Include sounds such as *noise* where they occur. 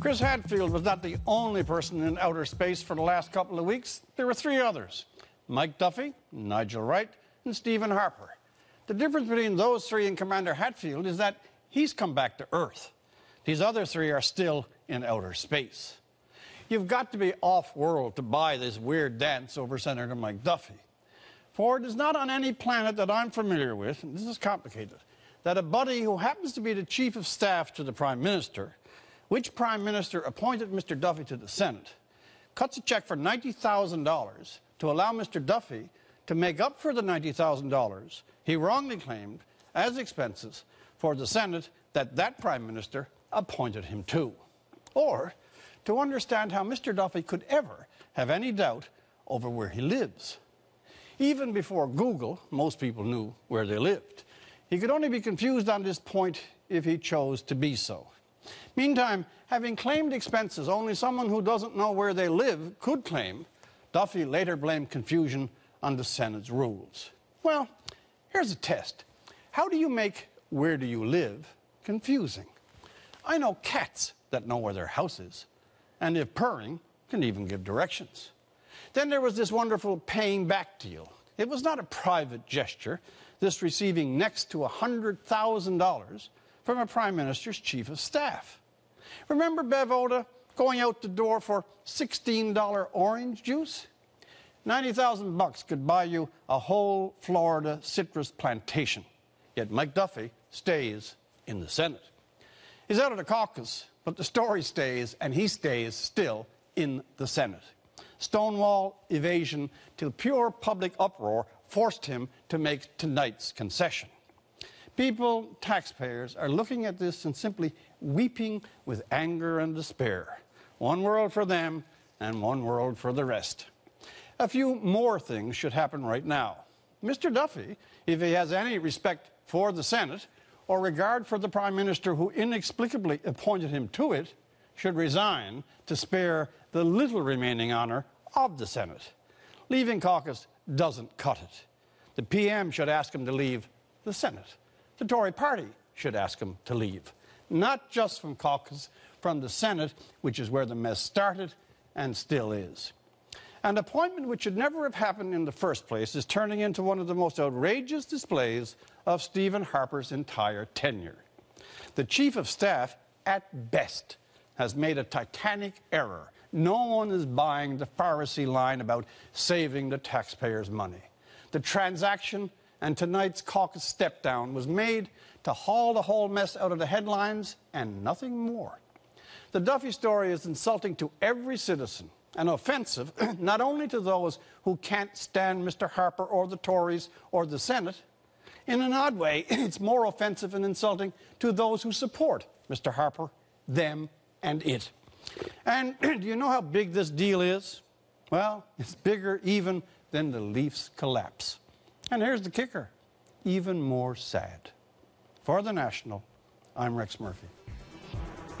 Chris Hadfield was not the only person in outer space for the last couple of weeks. There were three others Mike Duffy, Nigel Wright, and Stephen Harper. The difference between those three and Commander Hadfield is that he's come back to Earth. These other three are still in outer space. You've got to be off world to buy this weird dance over Senator Mike Duffy. For it is not on any planet that I'm familiar with, and this is complicated, that a buddy who happens to be the chief of staff to the prime minister which prime minister appointed Mr. Duffy to the Senate, cuts a check for $90,000 to allow Mr. Duffy to make up for the $90,000 he wrongly claimed as expenses for the Senate that that prime minister appointed him to. Or to understand how Mr. Duffy could ever have any doubt over where he lives. Even before Google, most people knew where they lived. He could only be confused on this point if he chose to be so. Meantime, having claimed expenses only someone who doesn't know where they live could claim, Duffy later blamed confusion on the Senate's rules. Well, here's a test. How do you make where do you live confusing? I know cats that know where their house is, and if purring, can even give directions. Then there was this wonderful paying back deal. It was not a private gesture, this receiving next to $100,000 from a prime minister's chief of staff. Remember Bev Oda going out the door for $16 orange juice? 90,000 bucks could buy you a whole Florida citrus plantation. Yet Mike Duffy stays in the Senate. He's out of the caucus, but the story stays, and he stays still in the Senate. Stonewall evasion till pure public uproar forced him to make tonight's concession. People, taxpayers, are looking at this and simply weeping with anger and despair. One world for them and one world for the rest. A few more things should happen right now. Mr. Duffy, if he has any respect for the Senate or regard for the Prime Minister who inexplicably appointed him to it, should resign to spare the little remaining honor of the Senate. Leaving caucus doesn't cut it. The PM should ask him to leave the Senate. The Tory party should ask him to leave, not just from caucus, from the Senate, which is where the mess started and still is. An appointment which should never have happened in the first place is turning into one of the most outrageous displays of Stephen Harper's entire tenure. The chief of staff, at best, has made a titanic error. No one is buying the Pharisee line about saving the taxpayers' money. The transaction and tonight's caucus step down was made to haul the whole mess out of the headlines and nothing more. The Duffy story is insulting to every citizen and offensive *clears throat* not only to those who can't stand Mr. Harper or the Tories or the Senate. In an odd way, *clears throat* it's more offensive and insulting to those who support Mr. Harper, them, and it. And *clears throat* do you know how big this deal is? Well, it's bigger even than the Leafs collapse. And here's the kicker even more sad. For the National, I'm Rex Murphy.